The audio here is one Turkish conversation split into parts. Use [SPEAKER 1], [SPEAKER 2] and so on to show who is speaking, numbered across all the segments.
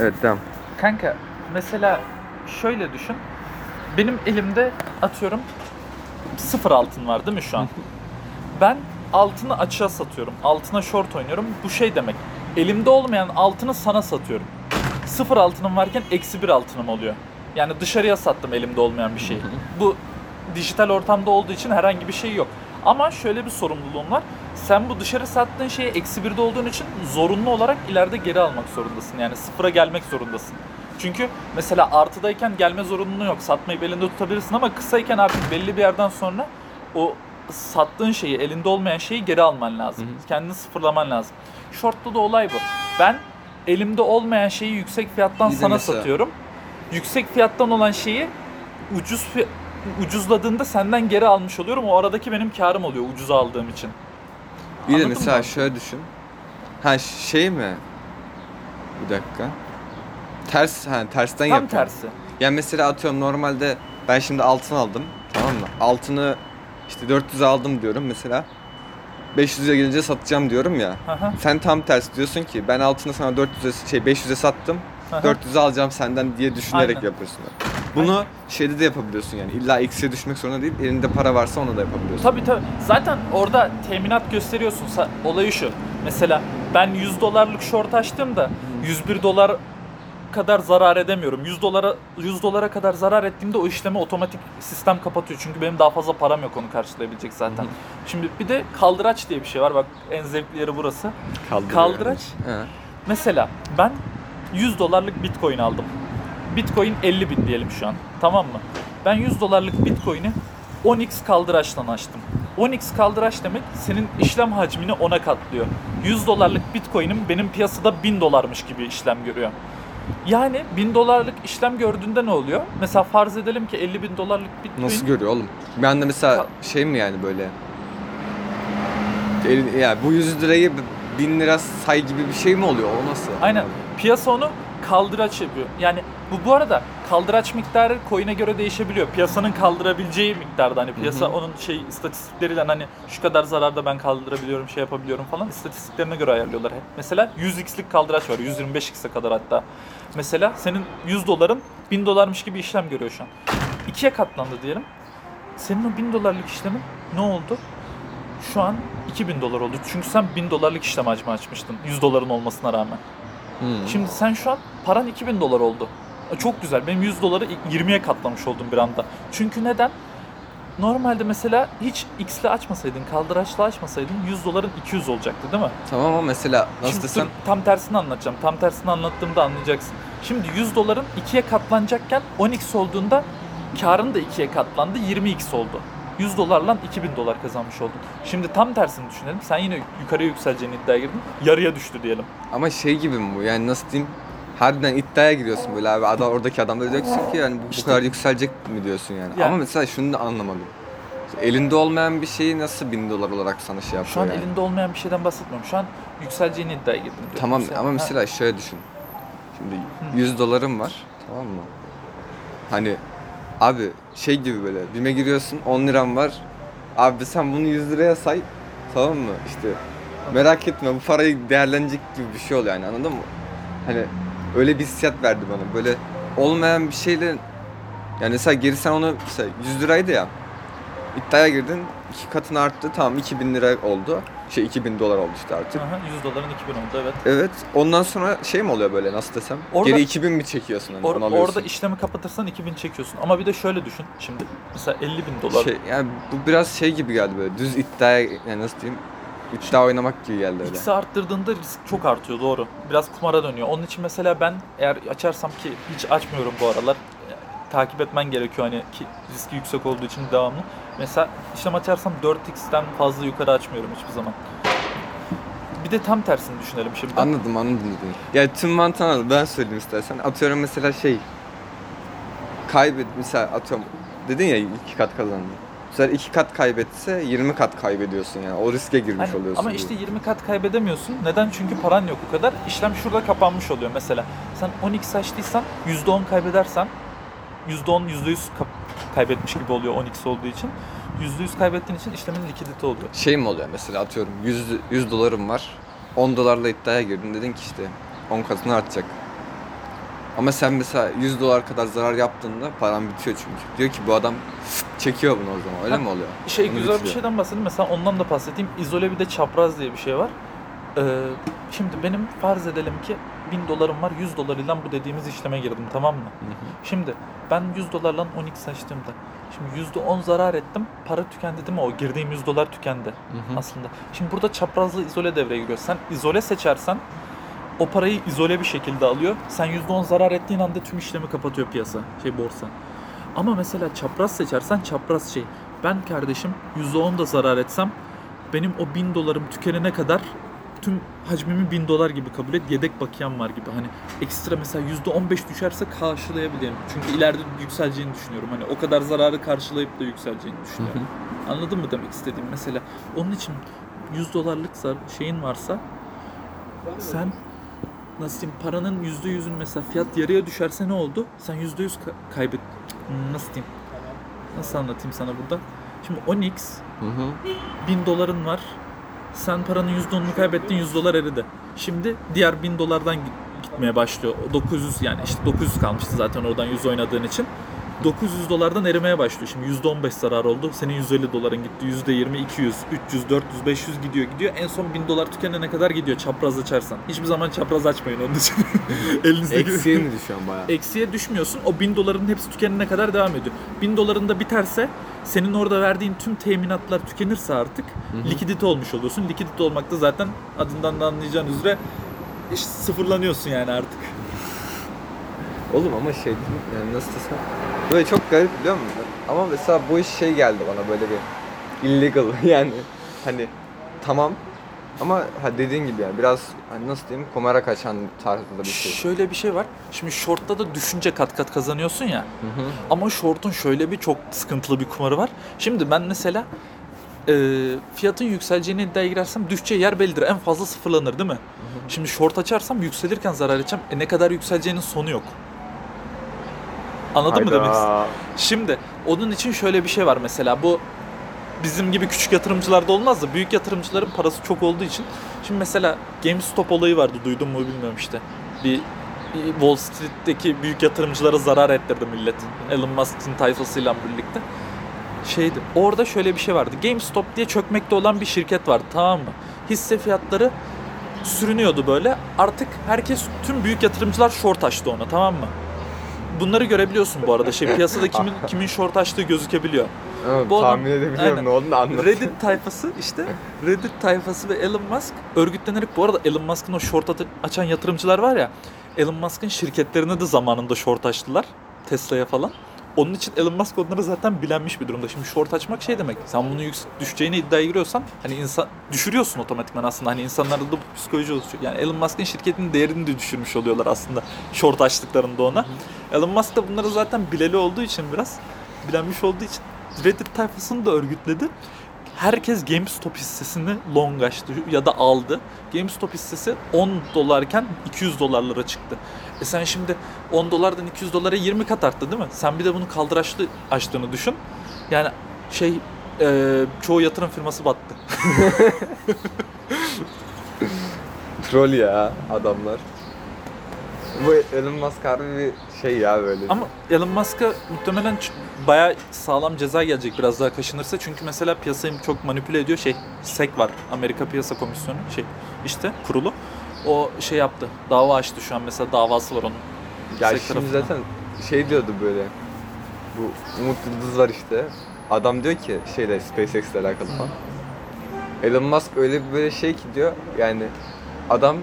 [SPEAKER 1] Evet tamam.
[SPEAKER 2] Kanka mesela şöyle düşün. Benim elimde atıyorum sıfır altın var değil mi şu an? Ben altını açığa satıyorum. Altına short oynuyorum. Bu şey demek. Elimde olmayan altını sana satıyorum. Sıfır altınım varken eksi bir altınım oluyor. Yani dışarıya sattım elimde olmayan bir şeyi. Bu dijital ortamda olduğu için herhangi bir şey yok. Ama şöyle bir sorumluluğun var. Sen bu dışarı sattığın şeyi eksi birde olduğun için zorunlu olarak ileride geri almak zorundasın. Yani sıfıra gelmek zorundasın. Çünkü mesela artıdayken gelme zorunluluğu yok. Satmayı elinde tutabilirsin ama kısayken artık belli bir yerden sonra o sattığın şeyi, elinde olmayan şeyi geri alman lazım. Kendini sıfırlaman lazım. Short'ta da olay bu. Ben elimde olmayan şeyi yüksek fiyattan
[SPEAKER 1] de
[SPEAKER 2] sana
[SPEAKER 1] mesela-
[SPEAKER 2] satıyorum. Yüksek fiyattan olan şeyi ucuz fi- ucuzladığında senden geri almış oluyorum. O aradaki benim karım oluyor ucuz aldığım için.
[SPEAKER 1] Bir de
[SPEAKER 2] Anladın
[SPEAKER 1] mesela
[SPEAKER 2] mı?
[SPEAKER 1] şöyle düşün. Ha şey mi? Bir dakika. Ters, ha tersten
[SPEAKER 2] Tam
[SPEAKER 1] yapıyorum.
[SPEAKER 2] tersi.
[SPEAKER 1] Yani mesela atıyorum normalde ben şimdi altın aldım. Tamam mı? Altını işte 400'e aldım diyorum mesela. 500'e gelince satacağım diyorum ya.
[SPEAKER 2] Hı,
[SPEAKER 1] Sen tam tersi diyorsun ki ben altını sana 400'e şey 500'e sattım.
[SPEAKER 2] hı.
[SPEAKER 1] 400'e alacağım senden diye düşünerek
[SPEAKER 2] Aynen.
[SPEAKER 1] yapıyorsun. Bunu şeyde de yapabiliyorsun yani. İlla eksiye düşmek zorunda değil. Elinde para varsa onu da yapabiliyorsun.
[SPEAKER 2] Tabii tabii. Zaten orada teminat gösteriyorsun. Olayı şu. Mesela ben 100 dolarlık short açtığımda 101 dolar kadar zarar edemiyorum. 100 dolara 100 dolara kadar zarar ettiğimde o işlemi otomatik sistem kapatıyor. Çünkü benim daha fazla param yok onu karşılayabilecek zaten. Şimdi bir de kaldıraç diye bir şey var. Bak en zevkli yeri burası. Kaldıraç.
[SPEAKER 1] yani. He.
[SPEAKER 2] Mesela ben 100 dolarlık bitcoin aldım. Bitcoin 50 bin diyelim şu an. Tamam mı? Ben 100 dolarlık bitcoin'i 10x kaldıraçtan açtım. 10x kaldıraç demek senin işlem hacmini 10'a katlıyor. 100 dolarlık bitcoin'im benim piyasada 1000 dolarmış gibi işlem görüyor. Yani 1000 dolarlık işlem gördüğünde ne oluyor? Mesela farz edelim ki 50 bin dolarlık bitcoin...
[SPEAKER 1] Nasıl görüyor oğlum? Ben de mesela şey mi yani böyle ya bu 100 lirayı 1000 lira say gibi bir şey mi oluyor? O nasıl?
[SPEAKER 2] Aynen. Piyasa onu kaldıraç yapıyor. Yani bu bu arada kaldıraç miktarı coin'e göre değişebiliyor. Piyasanın kaldırabileceği miktarda hani piyasa
[SPEAKER 1] Hı hı.
[SPEAKER 2] onun şey istatistikleriyle hani şu kadar zararda ben kaldırabiliyorum, şey yapabiliyorum falan istatistiklerine göre ayarlıyorlar. Mesela 100x'lik kaldıraç var. 125x'e kadar hatta. Mesela senin 100 doların 1000 dolarmış gibi işlem görüyor şu an. İkiye katlandı diyelim. Senin o 1000 dolarlık işlemin ne oldu? Şu an 2000 dolar oldu. Çünkü sen 1000 dolarlık işlem hacmi açmıştın. 100 doların olmasına rağmen.
[SPEAKER 1] Hmm.
[SPEAKER 2] Şimdi sen şu an paran 2000 dolar oldu. E, Çok güzel. Benim 100 doları 20'ye katlamış oldum bir anda. Çünkü neden? Normalde mesela hiç X'le açmasaydın, kaldıraçla açmasaydın 100 doların 200 olacaktı değil mi?
[SPEAKER 1] Tamam ama mesela nasıl
[SPEAKER 2] Şimdi
[SPEAKER 1] desem
[SPEAKER 2] dur, tam tersini anlatacağım. Tam tersini anlattığımda anlayacaksın. Şimdi 100 doların 2'ye katlanacakken 10x olduğunda karın da 2'ye katlandı 20x oldu. 100 dolarla 2000 dolar kazanmış oldun. Şimdi tam tersini düşünelim. Sen yine yukarıya yükseleceğini iddiaya girdin. Yarıya düştü diyelim.
[SPEAKER 1] ama şey gibi mi bu? Yani nasıl diyeyim? Harbiden iddiaya giriyorsun böyle abi adam oradaki adamlara diyorsun ki yani bu, bu kadar yükselecek mi diyorsun yani.
[SPEAKER 2] Ya-
[SPEAKER 1] Ama mesela şunu da anlamadım. Elinde olmayan bir şeyi nasıl 1000 dolar olarak sana şey yapıyor
[SPEAKER 2] Şu an
[SPEAKER 1] yani?
[SPEAKER 2] elinde olmayan bir şeyden bahsetmiyorum. Şu an yükseleceğini iddiaya girdim.
[SPEAKER 1] Tamam
[SPEAKER 2] Mesela-
[SPEAKER 1] ama
[SPEAKER 2] Ha,
[SPEAKER 1] mesela şöyle düşün. Şimdi 100 dolarım var. Tamam mı? Hani abi şey gibi böyle bime giriyorsun 10 liram var. Abi sen bunu 100 liraya say. Tamam mı? İşte merak etme bu parayı değerlenecek gibi bir şey oluyor yani anladın mı? Hani öyle bir hissiyat verdi bana. Böyle olmayan bir şeyle yani mesela geri sen onu mesela 100 liraydı ya. İddiaya girdin. iki katını arttı. Tamam 2000 lira oldu. Şey 2000 dolar oldu işte artık.
[SPEAKER 2] Aha, 100 doların 2000 oldu evet.
[SPEAKER 1] Evet. Ondan sonra şey mi oluyor böyle nasıl desem?
[SPEAKER 2] Orada-
[SPEAKER 1] Geri 2000 mi çekiyorsun hani
[SPEAKER 2] Or-
[SPEAKER 1] onu alıyorsun?
[SPEAKER 2] orada işlemi kapatırsan 2000 çekiyorsun. Ama bir de şöyle düşün şimdi. Mesela 50 bin dolar.
[SPEAKER 1] şey, yani bu biraz şey gibi geldi böyle düz iddiaya yani nasıl diyeyim? İddia oynamak gibi geldi öyle.
[SPEAKER 2] X'i arttırdığında risk çok artıyor doğru. Biraz kumara dönüyor. Onun için mesela ben eğer açarsam ki hiç açmıyorum bu aralar. Takip etmen gerekiyor hani ki riski yüksek olduğu için devamlı. Mesela işlem açarsam 4x'ten fazla yukarı açmıyorum hiçbir zaman. Bir de tam tersini düşünelim şimdi.
[SPEAKER 1] Anladım anladım dediğini. Ya tüm mantığını anladım. Ben söyleyeyim istersen. Atıyorum mesela şey kaybet mesela atıyorum dedin ya iki kat kazandı. Mesela iki kat kaybetse 20 kat kaybediyorsun yani. O riske girmiş
[SPEAKER 2] Aynen.
[SPEAKER 1] oluyorsun.
[SPEAKER 2] Ama
[SPEAKER 1] gibi.
[SPEAKER 2] işte 20 kat kaybedemiyorsun. Neden? Çünkü paran yok o kadar. İşlem şurada kapanmış oluyor mesela. Sen 10x açtıysan %10 kaybedersen %10 %100 kap- kaybetmiş gibi oluyor 10x olduğu için. %100 kaybettiğin için işlemin likidite oluyor.
[SPEAKER 1] şey mi oluyor mesela atıyorum 100, 100 dolarım var. 10 dolarla iddiaya girdin dedin ki işte 10 katını artacak. Ama sen mesela 100 dolar kadar zarar yaptığında paran bitiyor çünkü. Diyor ki bu adam çekiyor bunu o zaman. Öyle
[SPEAKER 2] Ha,
[SPEAKER 1] mi oluyor?
[SPEAKER 2] Şey
[SPEAKER 1] Onu
[SPEAKER 2] güzel bir
[SPEAKER 1] bitiriyor.
[SPEAKER 2] şeyden bahsedeyim. Mesela ondan da bahsedeyim. İzole bir de çapraz diye bir şey var. Ee, şimdi benim farz edelim ki 1000 dolarım var. 100 dolar ile bu dediğimiz işleme girdim tamam mı?
[SPEAKER 1] Hı hı.
[SPEAKER 2] Şimdi ben 100 dolarla 12 açtığımda şimdi %10 zarar ettim. Para tükendi değil mi? O girdiğim 100 dolar tükendi
[SPEAKER 1] Hı hı.
[SPEAKER 2] aslında. Şimdi burada çaprazlı izole devreye giriyor. Sen izole seçersen o parayı izole bir şekilde alıyor. Sen %10 zarar ettiğin anda tüm işlemi kapatıyor piyasa, şey borsa. Ama mesela çapraz seçersen çapraz şey. Ben kardeşim %10 da zarar etsem benim o 1000 dolarım tükenene kadar tüm hacmimi 1000 dolar gibi kabul et. Yedek bakiyem var gibi. Hani ekstra mesela %15 düşerse karşılayabilirim. Çünkü ileride yükseleceğini düşünüyorum. Hani o kadar zararı karşılayıp da yükseleceğini düşünüyorum. Anladın mı demek istediğim? Mesela onun için 100 dolarlık şeyin varsa sen nasıl diyeyim paranın %100'ün mesela fiyat yarıya düşerse ne oldu? Sen %100 ka- kaybet nasıl diyeyim? Nasıl anlatayım sana burada? Şimdi Onyx
[SPEAKER 1] Hı hı.
[SPEAKER 2] 1000 doların var. Sen paranın %10'unu kaybettin 100 dolar eridi. Şimdi diğer 1000 dolardan git- gitmeye başlıyor. O 900 yani işte 900 kalmıştı zaten oradan 100 oynadığın için. 900 dolardan erimeye başlıyor. Şimdi %15 zarar oldu. Senin 150 doların gitti. %20, 200, 300, 400, 500 gidiyor gidiyor. En son 1000 dolar tükenene kadar gidiyor çapraz açarsan. Hiçbir zaman çapraz açmayın onun için. Elinizdeki...
[SPEAKER 1] Eksiye mi düşüyorsun bayağı?
[SPEAKER 2] Eksiye düşmüyorsun. O 1000 doların hepsi tükenene kadar devam ediyor. 1000 doların da biterse senin orada verdiğin tüm teminatlar tükenirse artık
[SPEAKER 1] hı.
[SPEAKER 2] likidite olmuş oluyorsun. Likidite olmak da zaten adından da anlayacağın üzere sıfırlanıyorsun yani artık.
[SPEAKER 1] Oğlum ama şey yani nasıl desem böyle çok garip biliyor musun? Ama mesela bu iş şey geldi bana böyle bir illegal yani hani tamam ama ha dediğin gibi yani biraz hani nasıl diyeyim komara kaçan tarzında bir şey.
[SPEAKER 2] Şöyle bir şey var. Şimdi short'ta da düşünce kat kat kazanıyorsun ya.
[SPEAKER 1] Hı hı.
[SPEAKER 2] Ama short'un şöyle bir çok sıkıntılı bir kumarı var. Şimdi ben mesela e, fiyatın yükseleceğini iddiaya girersem düşeceği yer bellidir. En fazla sıfırlanır değil mi? Şimdi short açarsam yükselirken zarar edeceğim. E ne kadar yükseleceğinin sonu yok. Anladın mı demek istedim?
[SPEAKER 1] Hayda.
[SPEAKER 2] Şimdi onun için şöyle bir şey var mesela bu bizim gibi küçük yatırımcılarda olmaz da büyük yatırımcıların parası çok olduğu için. Şimdi mesela GameStop olayı vardı duydun mu bilmiyorum işte. Bir bir Wall Street'teki büyük yatırımcılara zarar ettirdi millet. Elon Musk'ın tayfasıyla birlikte. Şeydi. Orada şöyle bir şey vardı. GameStop diye çökmekte olan bir şirket vardı tamam mı? Hisse fiyatları sürünüyordu böyle. Artık herkes tüm büyük yatırımcılar short açtı ona tamam mı? Bunları görebiliyorsun bu arada. Şey piyasada kimin kimin short açtığı gözükebiliyor.
[SPEAKER 1] Ama
[SPEAKER 2] Bu adam-
[SPEAKER 1] tahmin edebiliyorum
[SPEAKER 2] Aynen.
[SPEAKER 1] ne olduğunu anlat.
[SPEAKER 2] Reddit tayfası işte Reddit tayfası ve Elon Musk örgütlenerek bu arada Elon Musk'ın o short açan yatırımcılar var ya Elon Musk'ın şirketlerine de zamanında short açtılar. Tesla'ya falan. Onun için Elon Musk onları zaten bilenmiş bir durumda. Şimdi short açmak şey demek. Sen bunu yüksek düşeceğine iddiaya giriyorsan hani insan düşürüyorsun otomatikman aslında. Hani insanlarda da bu psikoloji oluşuyor. Yani Elon Musk'ın şirketinin değerini de düşürmüş oluyorlar aslında short açtıklarında ona. Elon Musk da bunları zaten bileli olduğu için biraz bilenmiş olduğu için Reddit tayfasını da örgütledi. Herkes GameStop hissesini long açtı ya da aldı. GameStop hissesi 10 dolarken 200 dolarlara çıktı. E sen şimdi 10 dolardan 200 dolara 20 kat arttı değil mi? Sen bir de bunu kaldıraçlı açtığını düşün. Yani şey e, çoğu yatırım firması battı.
[SPEAKER 1] Troll ya adamlar. Bu Elon Musk harbi bir şey ya böyle.
[SPEAKER 2] Ama Elon Musk'a muhtemelen bayağı sağlam ceza gelecek biraz daha kaşınırsa. Çünkü mesela piyasayı çok manipüle ediyor. Şey, SEC var. Amerika Piyasa Komisyonu. Şey, işte kurulu. O şey yaptı. Dava açtı şu an mesela davası var onun.
[SPEAKER 1] Ya
[SPEAKER 2] SEC
[SPEAKER 1] şimdi
[SPEAKER 2] tarafından.
[SPEAKER 1] zaten şey diyordu böyle. Bu Umut Yıldız var işte. Adam diyor ki şeyle SpaceX ile alakalı falan. Elon Musk öyle bir böyle şey ki diyor. Yani adam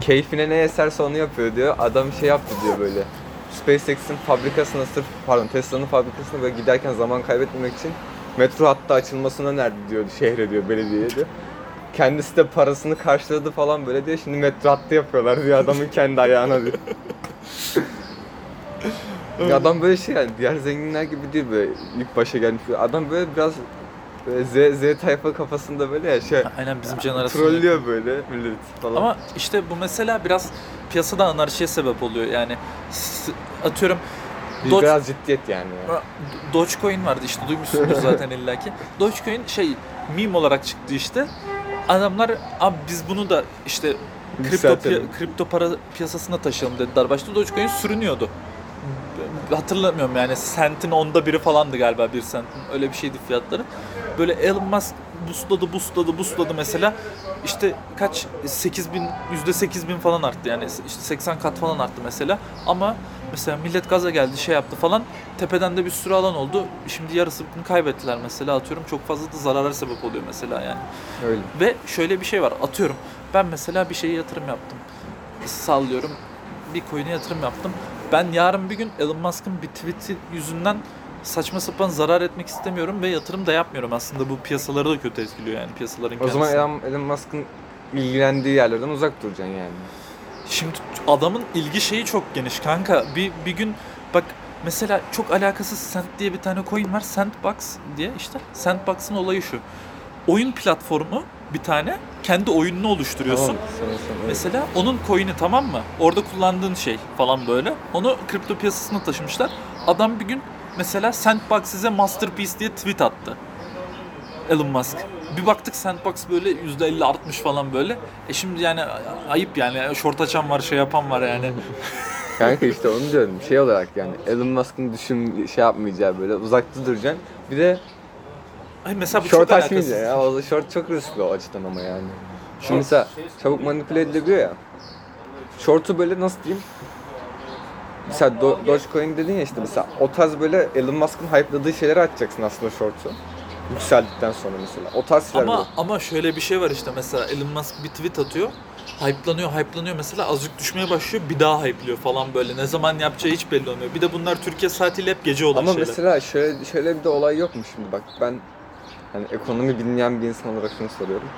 [SPEAKER 1] keyfine ne eserse onu yapıyor diyor. Adam şey yaptı diyor böyle. SpaceX'in fabrikasına sırf pardon Tesla'nın fabrikasına böyle giderken zaman kaybetmemek için metro hattı açılmasını önerdi diyor şehre diyor belediyeye diyor. Kendisi de parasını karşıladı falan böyle diyor. Şimdi metro hattı yapıyorlar diyor adamın kendi ayağına diyor. Adam böyle şey yani diğer zenginler gibi değil böyle ilk başa gelmiş. Adam böyle biraz böyle Z, Z tayfa kafasında böyle ya şey
[SPEAKER 2] Aynen bizim jenerasyon.
[SPEAKER 1] trollüyor böyle millet falan.
[SPEAKER 2] Ama işte bu mesela biraz piyasada anarşiye sebep oluyor. Yani atıyorum
[SPEAKER 1] Bir-
[SPEAKER 2] Doge-
[SPEAKER 1] biraz ciddiyet yani. ya.
[SPEAKER 2] Dogecoin vardı işte duymuşsundur zaten illaki. Dogecoin şey meme olarak çıktı işte. Adamlar abi biz bunu da işte kripto, piya- kripto para piyasasına taşıyalım dediler. Başta Dogecoin sürünüyordu. Hatırlamıyorum yani sentin onda biri falandı galiba bir sentin. Öyle bir şeydi fiyatları. Böyle Elon Musk busladı, busladı, busladı mesela. İşte kaç? 8 bin, yüzde 8 bin falan arttı yani. işte 80 kat falan arttı mesela. Ama mesela millet gaza geldi, şey yaptı falan. Tepeden de bir sürü alan oldu. Şimdi yarısını kaybettiler mesela atıyorum. Çok fazla da zarara sebep oluyor mesela yani.
[SPEAKER 1] Öyle.
[SPEAKER 2] Ve şöyle bir şey var. Atıyorum ben mesela bir şeye yatırım yaptım. Sallıyorum. Bir coin'e yatırım yaptım. Ben yarın bir gün Elon Musk'ın bir tweet'i yüzünden saçma sapan zarar etmek istemiyorum ve yatırım da yapmıyorum aslında. Bu piyasaları da kötü etkiliyor yani piyasaların
[SPEAKER 1] O zaman. Elon, Elon Musk'ın ilgilendiği yerlerden uzak duracaksın yani.
[SPEAKER 2] Şimdi adamın ilgi şeyi çok geniş kanka. Bir, bir gün bak mesela çok alakasız Sand diye bir tane coin var. Sandbox diye işte. Sandbox'ın olayı şu. Oyun platformu bir tane kendi oyununu oluşturuyorsun.
[SPEAKER 1] Tamam, sana- sana-.
[SPEAKER 2] Mesela onun coin'i tamam mı? Orada kullandığın şey falan böyle. Onu kripto piyasasına taşımışlar. Adam bir gün mesela Sandbox size masterpiece diye tweet attı. Elon Musk. Bir baktık Sandbox böyle %50 artmış falan böyle. E şimdi yani ayıp yani. Short açan var, şey yapan var yani.
[SPEAKER 1] Kanka işte onu diyorum. Şey olarak yani Elon Musk'ın düşün şey yapmayacağı böyle uzakta duracaksın. Bir de
[SPEAKER 2] Ay mesela bu
[SPEAKER 1] short
[SPEAKER 2] çok alakasız.
[SPEAKER 1] ya. O da short çok riskli o açıdan ama yani. Şimdi mesela çabuk manipüle edilebiliyor ya. Short'u böyle nasıl diyeyim? Mesela Do- Dogecoin dedin ya işte mesela o tarz böyle Elon Musk'ın hype'ladığı şeyleri açacaksın aslında short'u. Yükseldikten sonra mesela. O tarz şeyler
[SPEAKER 2] Ama
[SPEAKER 1] böyle.
[SPEAKER 2] ama şöyle bir şey var işte mesela Elon Musk bir tweet atıyor. Hype'lanıyor, hype'lanıyor mesela azıcık düşmeye başlıyor bir daha hype'lıyor falan böyle. Ne zaman yapacağı hiç belli olmuyor. Bir de bunlar Türkiye saatiyle hep gece olan
[SPEAKER 1] Ama
[SPEAKER 2] şeyler.
[SPEAKER 1] mesela şöyle şöyle bir de olay yok mu şimdi bak ben hani ekonomi bilmeyen bir insan olarak şunu soruyorum.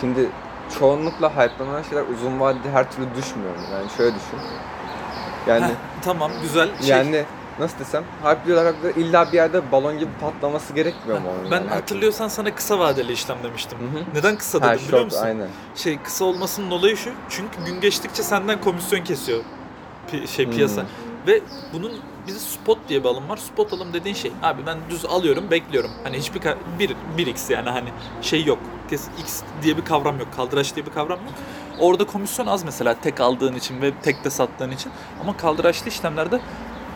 [SPEAKER 1] Şimdi çoğunlukla hype'lanan şeyler uzun vadede her türlü düşmüyor mu? Yani şöyle düşün. Yani
[SPEAKER 2] Heh, tamam güzel. Şey,
[SPEAKER 1] yani nasıl desem hype'lıyorlar illa bir yerde balon gibi patlaması gerekmiyor mu onun?
[SPEAKER 2] ben
[SPEAKER 1] yani?
[SPEAKER 2] hatırlıyorsan sana kısa vadeli işlem demiştim.
[SPEAKER 1] Hı hı.
[SPEAKER 2] Neden kısa
[SPEAKER 1] Ha
[SPEAKER 2] dedim biliyor
[SPEAKER 1] short
[SPEAKER 2] musun?
[SPEAKER 1] aynen.
[SPEAKER 2] Şey kısa olmasının olayı şu. Çünkü gün geçtikçe senden komisyon kesiyor pi- şey
[SPEAKER 1] Hmm.
[SPEAKER 2] Ve bunun bizi spot diye bir alım var. Spot alım dediğin şey abi ben düz alıyorum, bekliyorum. Hani hiçbir ka- bir 1x yani hani şey yok. Kes X diye bir kavram yok. Kaldıraç diye bir kavram yok. Orada komisyon az mesela tek aldığın için ve tek de sattığın için. Ama kaldıraçlı işlemlerde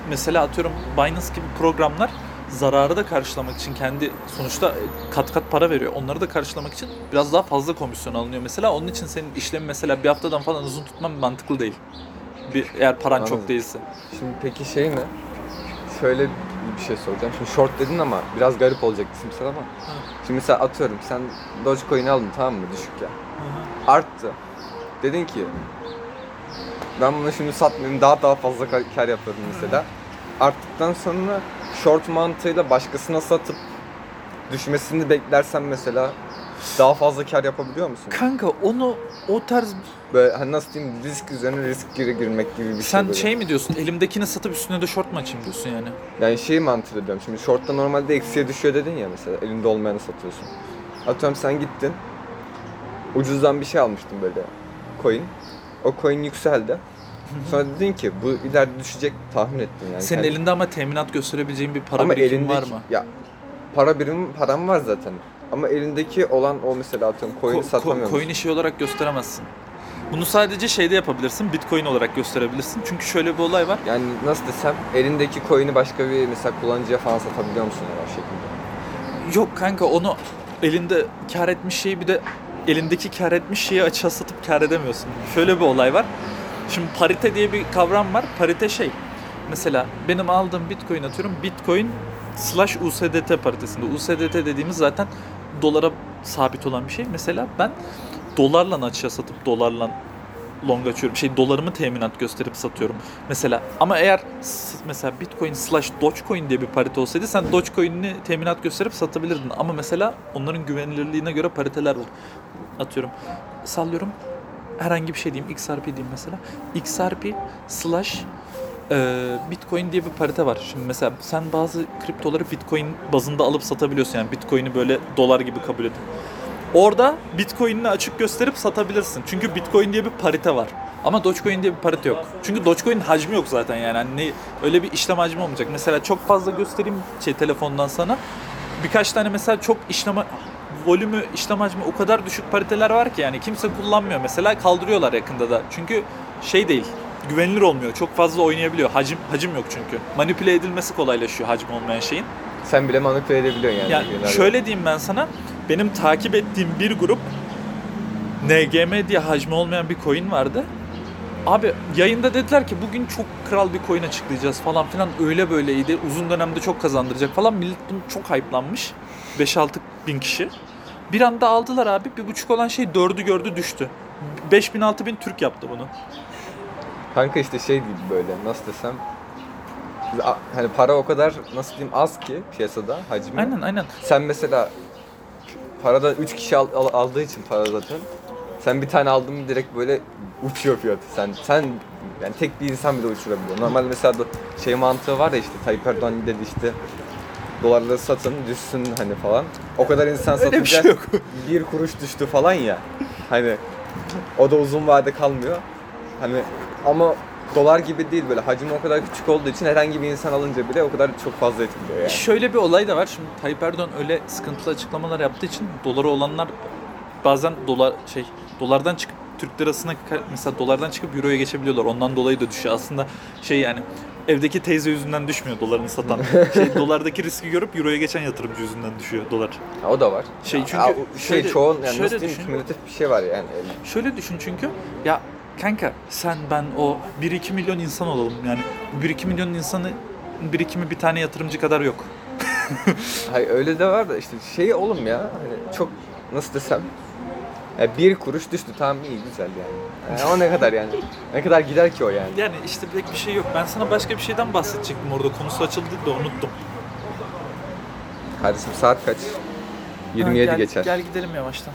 [SPEAKER 2] mesela atıyorum Binance gibi programlar zararı da karşılamak için kendi sonuçta kat kat para veriyor. Onları da karşılamak için biraz daha fazla komisyon alınıyor mesela. Onun için senin işlemi mesela bir haftadan falan uzun tutman mantıklı değil. Bir, eğer paran
[SPEAKER 1] Anladım.
[SPEAKER 2] çok değilse.
[SPEAKER 1] Şimdi peki şey mi? Şöyle bir şey soracağım. Şimdi short dedin ama biraz garip olacak isimsel ama. Şimdi mesela atıyorum sen Dogecoin'i aldın tamam mı düşük ya. Arttı. Dedin ki ben bunu şimdi satmayayım daha daha fazla kar kar yaparım mesela. Arttıktan sonra short mantığıyla başkasına satıp düşmesini beklersen mesela daha fazla kar yapabiliyor musun?
[SPEAKER 2] Kanka onu o tarz
[SPEAKER 1] Böyle hani nasıl diyeyim risk üzerine risk gire girmek gibi bir şey
[SPEAKER 2] sen
[SPEAKER 1] böyle.
[SPEAKER 2] şey mi diyorsun? Elimdekini satıp üstüne de short mu açayım diyorsun yani?
[SPEAKER 1] Yani şey mantığı diyorum. Şimdi short'ta normalde eksiye düşüyor dedin ya mesela. Elinde olmayanı satıyorsun. Atıyorum sen gittin. Ucuzdan bir şey almıştın böyle coin. O coin yükseldi. Sonra dedin ki bu ileride düşecek tahmin ettin yani.
[SPEAKER 2] Senin
[SPEAKER 1] Kendi-
[SPEAKER 2] elinde ama teminat gösterebileceğin bir para
[SPEAKER 1] ama
[SPEAKER 2] birikimi
[SPEAKER 1] elindeki,
[SPEAKER 2] var mı?
[SPEAKER 1] Ya para birim param var zaten. Ama elindeki olan o mesela atıyorum coin'i
[SPEAKER 2] Ko- ko-
[SPEAKER 1] satamıyor musun?
[SPEAKER 2] Coin'i şey olarak gösteremezsin. Bunu sadece şeyde yapabilirsin. Bitcoin olarak gösterebilirsin. Çünkü şöyle bir olay var.
[SPEAKER 1] Yani nasıl desem elindeki coin'i başka bir mesela kullanıcıya falan satabiliyor musun o şekilde?
[SPEAKER 2] Yok kanka onu elinde kar etmiş şeyi bir de elindeki kar etmiş şeyi açığa satıp kar edemiyorsun. Şöyle bir olay var. Şimdi parite diye bir kavram var. Parite şey. Mesela benim aldığım Bitcoin atıyorum. Bitcoin slash USDT paritesinde. USDT dediğimiz zaten dolara sabit olan bir şey. Mesela ben dolarla açığa satıp dolarla long açıyorum. Şey dolarımı teminat gösterip satıyorum. Mesela ama eğer mesela Bitcoin slash Dogecoin diye bir parite olsaydı sen Dogecoin'ini teminat gösterip satabilirdin. Ama mesela onların güvenilirliğine göre pariteler var. Atıyorum sallıyorum herhangi bir şey diyeyim XRP diyeyim mesela. XRP slash e, Bitcoin diye bir parite var. Şimdi mesela sen bazı kriptoları Bitcoin bazında alıp satabiliyorsun. Yani Bitcoin'i böyle dolar gibi kabul edin. Orada Bitcoin'ini açık gösterip satabilirsin. Çünkü Bitcoin diye bir parite var. Ama Dogecoin diye bir parite yok. Çünkü Dogecoin hacmi yok zaten yani. Hani öyle bir işlem hacmi olmayacak. Mesela çok fazla göstereyim şey telefondan sana. Birkaç tane mesela çok işlem volümü, işlem hacmi o kadar düşük pariteler var ki yani kimse kullanmıyor. Mesela kaldırıyorlar yakında da. Çünkü şey değil, güvenilir olmuyor. Çok fazla oynayabiliyor. Hacim hacim yok çünkü. Manipüle edilmesi kolaylaşıyor hacim olmayan şeyin.
[SPEAKER 1] Sen bile manipüle edebiliyorsun yani.
[SPEAKER 2] Yani şöyle diyeyim ben sana. Benim takip ettiğim bir grup NGM diye hacmi olmayan bir coin vardı. Abi yayında dediler ki bugün çok kral bir coin açıklayacağız falan filan öyle böyleydi. Uzun dönemde çok kazandıracak falan. Millet bunu çok hype'lanmış. 5-6 bin kişi. Bir anda aldılar abi. Bir buçuk olan şey dördü gördü düştü. 5 bin 6 bin Türk yaptı bunu.
[SPEAKER 1] Kanka işte şey gibi böyle nasıl desem hani para o kadar nasıl diyeyim az ki piyasada hacmi.
[SPEAKER 2] Aynen aynen.
[SPEAKER 1] Sen mesela parada 3 kişi al- al- aldığı için para zaten. Sen bir tane aldın mı direkt böyle uçuyor fiyatı. Sen sen yani tek bir insan bile uçurabiliyor. Normalde mesela şey mantığı var ya işte Tayyip Erdoğan dedi işte dolarları satın düşsün hani falan. O kadar insan
[SPEAKER 2] Öyle bir
[SPEAKER 1] satınca
[SPEAKER 2] şey yok.
[SPEAKER 1] bir kuruş düştü falan ya. Hani o da uzun vade kalmıyor. Hani ama dolar gibi değil böyle hacmi o kadar küçük olduğu için herhangi bir insan alınca bile o kadar çok fazla etkiliyor yani.
[SPEAKER 2] Şöyle bir olay da var. Şimdi Tayyip Erdoğan öyle sıkıntılı açıklamalar yaptığı için doları olanlar bazen dolar şey dolardan çıkıp Türk lirasına mesela dolardan çıkıp euroya geçebiliyorlar. Ondan dolayı da düşüyor. Aslında şey yani evdeki teyze yüzünden düşmüyor dolarını satan. Şey dolardaki riski görüp euroya geçen yatırımcı yüzünden düşüyor dolar.
[SPEAKER 1] Ha, o da var.
[SPEAKER 2] Şey
[SPEAKER 1] Ya,
[SPEAKER 2] çünkü
[SPEAKER 1] ya, şey
[SPEAKER 2] şöyle-
[SPEAKER 1] çoğun yani
[SPEAKER 2] şöyle
[SPEAKER 1] nasıl
[SPEAKER 2] düşün.
[SPEAKER 1] bir şey var yani.
[SPEAKER 2] Şöyle düşün çünkü ya kanka sen ben o 1-2 milyon insan olalım yani. Bu 1-2 milyon insanı birikimi bir tane yatırımcı kadar yok.
[SPEAKER 1] Hayır öyle de var da işte şey oğlum ya hani çok nasıl desem ya bir kuruş düştü tamam iyi güzel yani. yani. O ne kadar yani? Ne kadar gider ki o yani?
[SPEAKER 2] Yani işte pek bir şey yok. Ben sana başka bir şeyden bahsedecektim orada. Konusu açıldı da unuttum.
[SPEAKER 1] Kardeşim saat kaç? 27
[SPEAKER 2] Ha, gel,
[SPEAKER 1] geçer.
[SPEAKER 2] Gel gidelim yavaştan.